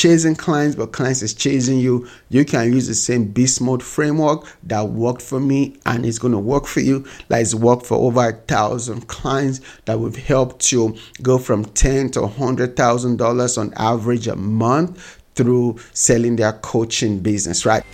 chasing clients, but clients is chasing you, you can use the same beast mode framework that worked for me and it's going to work for you. Like it's worked for over a thousand clients that we've helped you go from ten to hundred thousand dollars on average a month through selling their coaching business, right?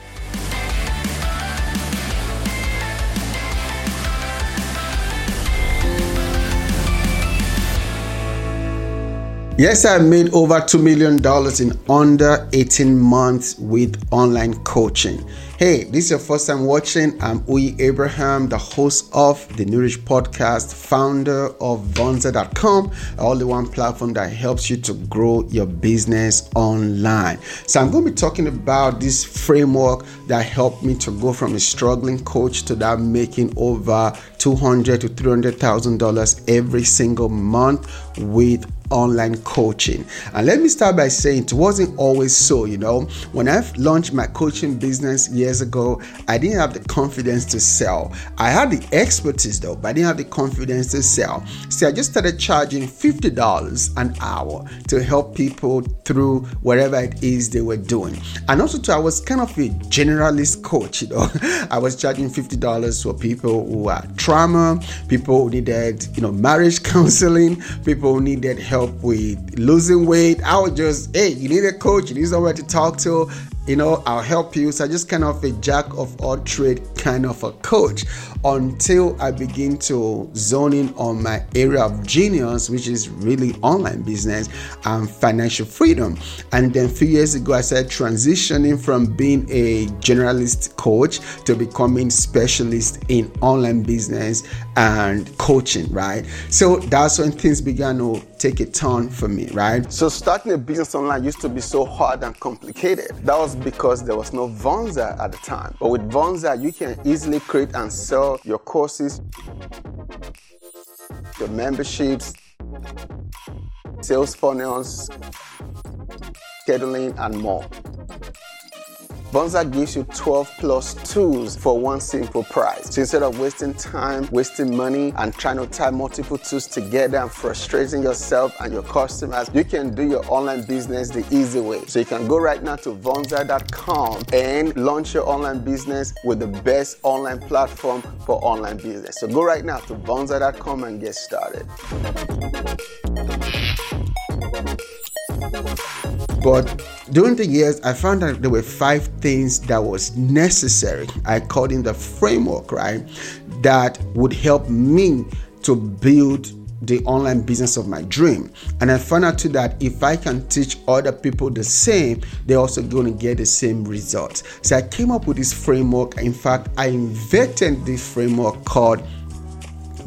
Yes, I made over $2 million in under 18 months with online coaching. Hey, this is your first time watching. I'm Uyi Abraham, the host of the New Rich Podcast, founder of Vonza.com, all the one platform that helps you to grow your business online. So I'm going to be talking about this framework that helped me to go from a struggling coach to that making over 200 to 300,000 dollars every single month with online coaching. And let me start by saying it wasn't always so, you know. When I launched my coaching business years ago, I didn't have the confidence to sell. I had the expertise though, but I didn't have the confidence to sell. So I just started charging $50 an hour to help people through whatever it is they were doing. And also too, I was kind of a generalist coach, you know. I was charging $50 for people who are trauma, people who needed, you know, marriage counseling, people who needed help help with losing weight. I would just, hey, you need a coach, you need somewhere to talk to, you know, I'll help you. So I just kind of a jack of all trade kind of a coach until I begin to zone in on my area of genius, which is really online business and financial freedom. And then a few years ago, I started transitioning from being a generalist coach to becoming specialist in online business and coaching, right? So that's when things began to take a turn for me, right? So starting a business online used to be so hard and complicated. That was because there was no Vonza at the time. But with Vonza, you can easily create and sell your courses, your memberships, sales funnels, scheduling, and more. Vonza gives you 12 plus tools for one simple price. So instead of wasting time, wasting money, and trying to tie multiple tools together and frustrating yourself and your customers, you can do your online business the easy way. So you can go right now to Vonza.com and launch your online business with the best online platform for online business. So go right now to Vonza.com and get started. But during the years, I found that there were five things that was necessary. I called in the framework, right? That would help me to build the online business of my dream. And I found out too that if I can teach other people the same, they're also going to get the same results. So I came up with this framework. In fact, I invented this framework called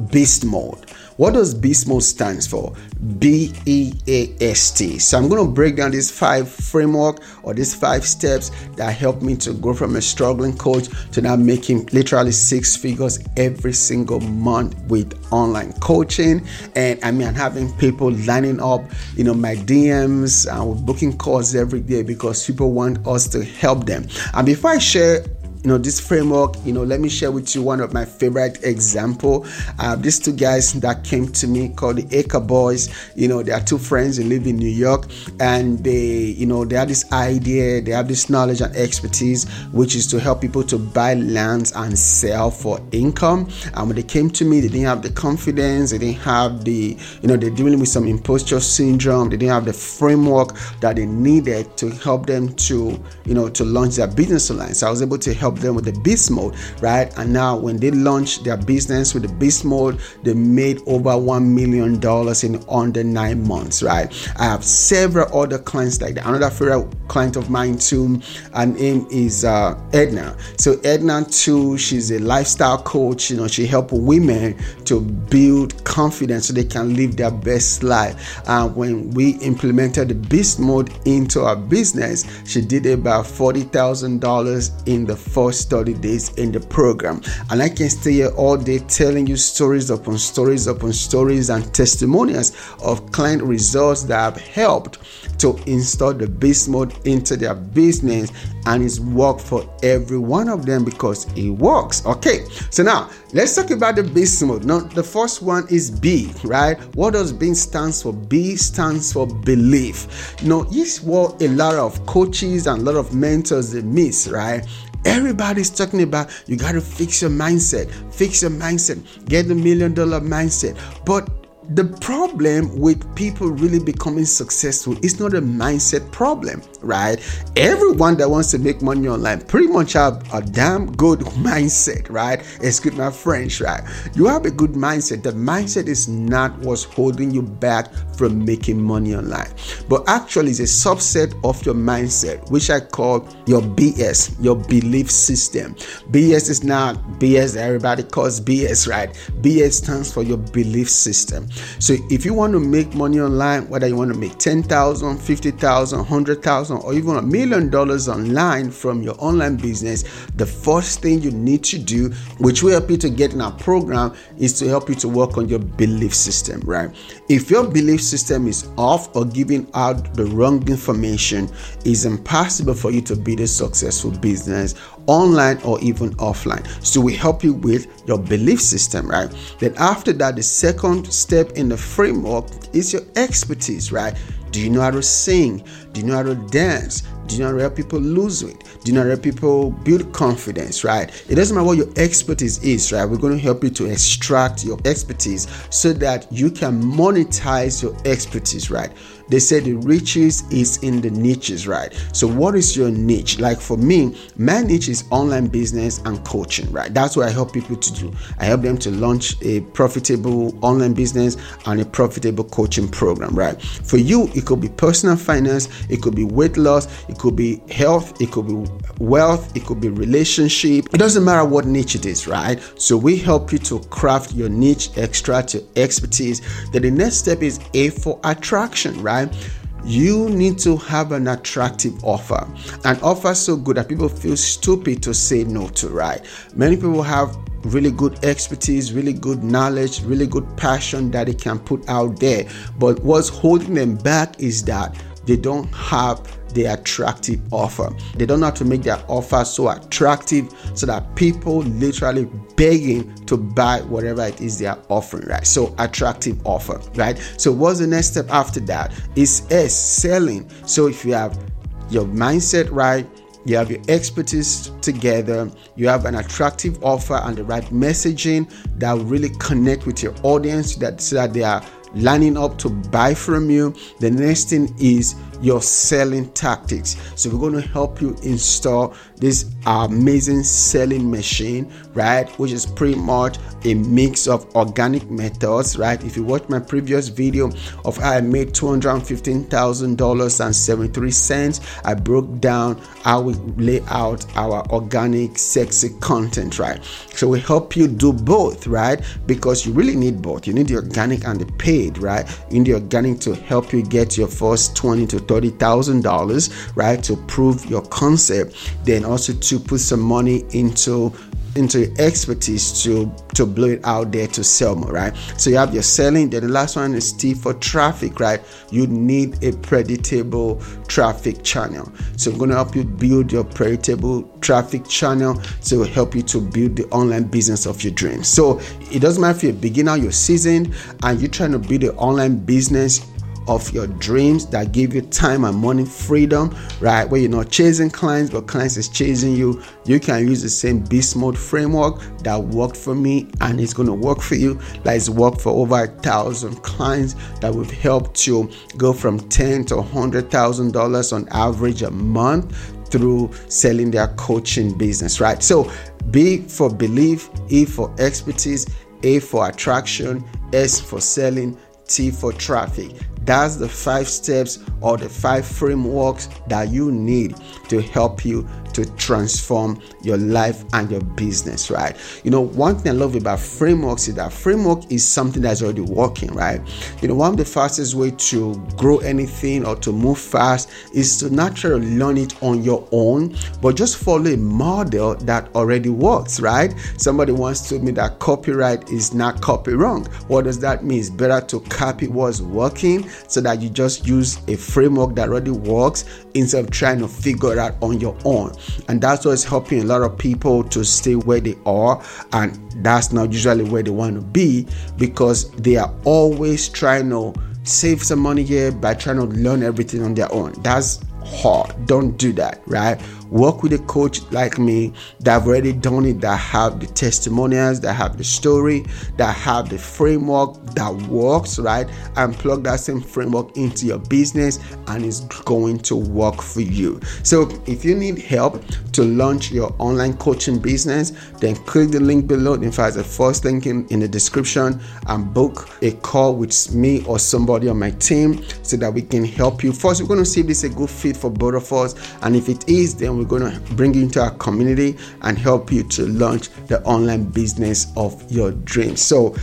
Beast Mode. What does Beast Mode stands for? B E A S T. So I'm going to break down these five framework or these five steps that help me to go from a struggling coach to now making literally six figures every single month with online coaching. And I mean, I'm having people lining up, you know, my DMs and uh, booking calls every day because people want us to help them. And before I share you know this framework you know let me share with you one of my favorite example. Uh, these two guys that came to me called the acre boys you know they are two friends they live in new york and they you know they have this idea they have this knowledge and expertise which is to help people to buy lands and sell for income. And when they came to me they didn't have the confidence they didn't have the you know they're dealing with some impostor syndrome they didn't have the framework that they needed to help them to you know to launch their business online. So i was able to help help them with the beast mode, right? And now when they launched their business with the beast mode, they made over one million dollars in under nine months, right? I have several other clients like that. Another favorite client of mine too, and name is uh, Edna. So Edna too, she's a lifestyle coach. You know, she help women to build confidence so they can live their best life. And when we implemented the beast mode into our business, she did about forty thousand dollars in the first 30 days in the program. And I can stay here all day telling you stories upon stories upon stories and testimonials of client results that have helped to install the beast mode into their business and it's worked for every one of them because it works. Okay, so now let's talk about the beast mode. Now, the first one is B, right? What does B stands for? B stands for belief. You know, this what a lot of coaches and a lot of mentors they miss, right? Everybody's talking about you got to fix your mindset, fix your mindset, get the million dollar mindset. But the problem with people really becoming successful is not a mindset problem, right? Everyone that wants to make money online pretty much have a damn good mindset, right? Excuse my French, right? You have a good mindset. The mindset is not what's holding you back from making money online, but actually it's a subset of your mindset, which I call your BS, your belief system. BS is not BS everybody calls BS, right? BS stands for your belief system. So if you want to make money online, whether you want to make 10,000, 50,000, 100,000 or even a million dollars online from your online business, the first thing you need to do, which will help you to get in our program, is to help you to work on your belief system, right? If your belief system is off or giving out the wrong information, it's impossible for you to build a successful business online or even offline. So we help you with your belief system, right? Then after that, the second step in the framework is your expertise, right? Do you know how to sing? Do you know how to dance? Do you know how to help people lose weight? Do you know how to help people build confidence, right? It doesn't matter what your expertise is, right? We're going to help you to extract your expertise so that you can monetize your expertise, right? They say the riches is in the niches, right? So, what is your niche? Like for me, my niche is online business and coaching, right? That's what I help people to do. I help them to launch a profitable online business and a profitable coaching program, right? For you, it could be personal finance, it could be weight loss, it could be health, it could be wealth, it could be relationship. It doesn't matter what niche it is, right? So, we help you to craft your niche, extract your expertise. Then the next step is A for attraction, right? You need to have an attractive offer. An offer so good that people feel stupid to say no to right? Many people have really good expertise really good knowledge really good passion that they can put out there. But what's holding them back is that they don't have the attractive offer. They don't have to make their offer so attractive so that people literally begging to buy whatever it is they are offering, right? So attractive offer, right? So what's the next step after that? Is S selling. So if you have your mindset right, you have your expertise together, you have an attractive offer and the right messaging that will really connect with your audience that so that they are lining up to buy from you. The next thing is your selling tactics. So we're going to help you install this amazing selling machine, right? Which is pretty much a mix of organic methods, right? If you watch my previous video of how I made $215,000 and 73 cents, I broke down how we lay out our organic sexy content, right? So we help you do both, right? Because you really need both. You need the organic and the paid, right? You need the organic to help you get your first 20 to $30,000, right, to prove your concept, then also to put some money into into expertise to to blow it out there to sell more, right? So you have your selling. Then the last one is T for traffic, right? You need a predictable traffic channel. So I'm going to help you build your predictable traffic channel to help you to build the online business of your dreams. So it doesn't matter if you're a beginner, you're seasoned, and you're trying to build an online business of your dreams that give you time and money freedom, right? Where you're not chasing clients, but clients is chasing you. You can use the same beast mode framework that worked for me and it's gonna work for you. Like it's worked for over a thousand clients that we've helped you go from ten to hundred thousand dollars on average a month through selling their coaching business, right? So B for belief, E for expertise, A for attraction, S for selling, T for traffic. That's the five steps or the five frameworks that you need to help you to transform your life and your business, right? You know, one thing I love about frameworks is that framework is something that's already working, right? You know, one of the fastest way to grow anything or to move fast is to naturally learn it on your own, but just follow a model that already works, right? Somebody once told me that copyright is not copy wrong. What does that mean? It's better to copy what's working so that you just use a framework that already works instead of trying to figure it out on your own. And that's what's helping a lot of people to stay where they are. And that's not usually where they want to be because they are always trying to save some money here by trying to learn everything on their own. That's hard. Don't do that, right? Work with a coach like me that have already done it, that have the testimonials, that have the story, that have the framework that works, right? And plug that same framework into your business and it's going to work for you. So if you need help to launch your online coaching business, then click the link below. In fact, the first link in, in the description and book a call with me or somebody on my team so that we can help you. First, we're going to see if this is a good fit for both of us. And if it is, then we're going to bring you into our community and help you to launch the online business of your dreams. So,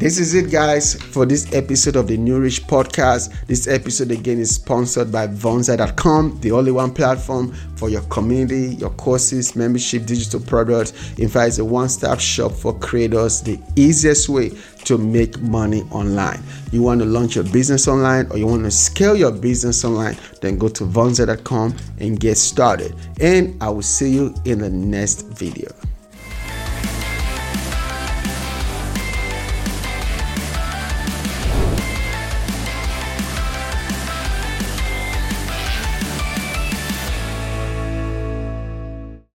this is it, guys, for this episode of the New Rich Podcast. This episode again is sponsored by Vonza.com, the only one platform for your community, your courses, membership, digital products. In fact, it's a one stop shop for creators, the easiest way to make money online. You want to launch your business online or you want to scale your business online, then go to Vonza.com and get started. And I will see you in the next video.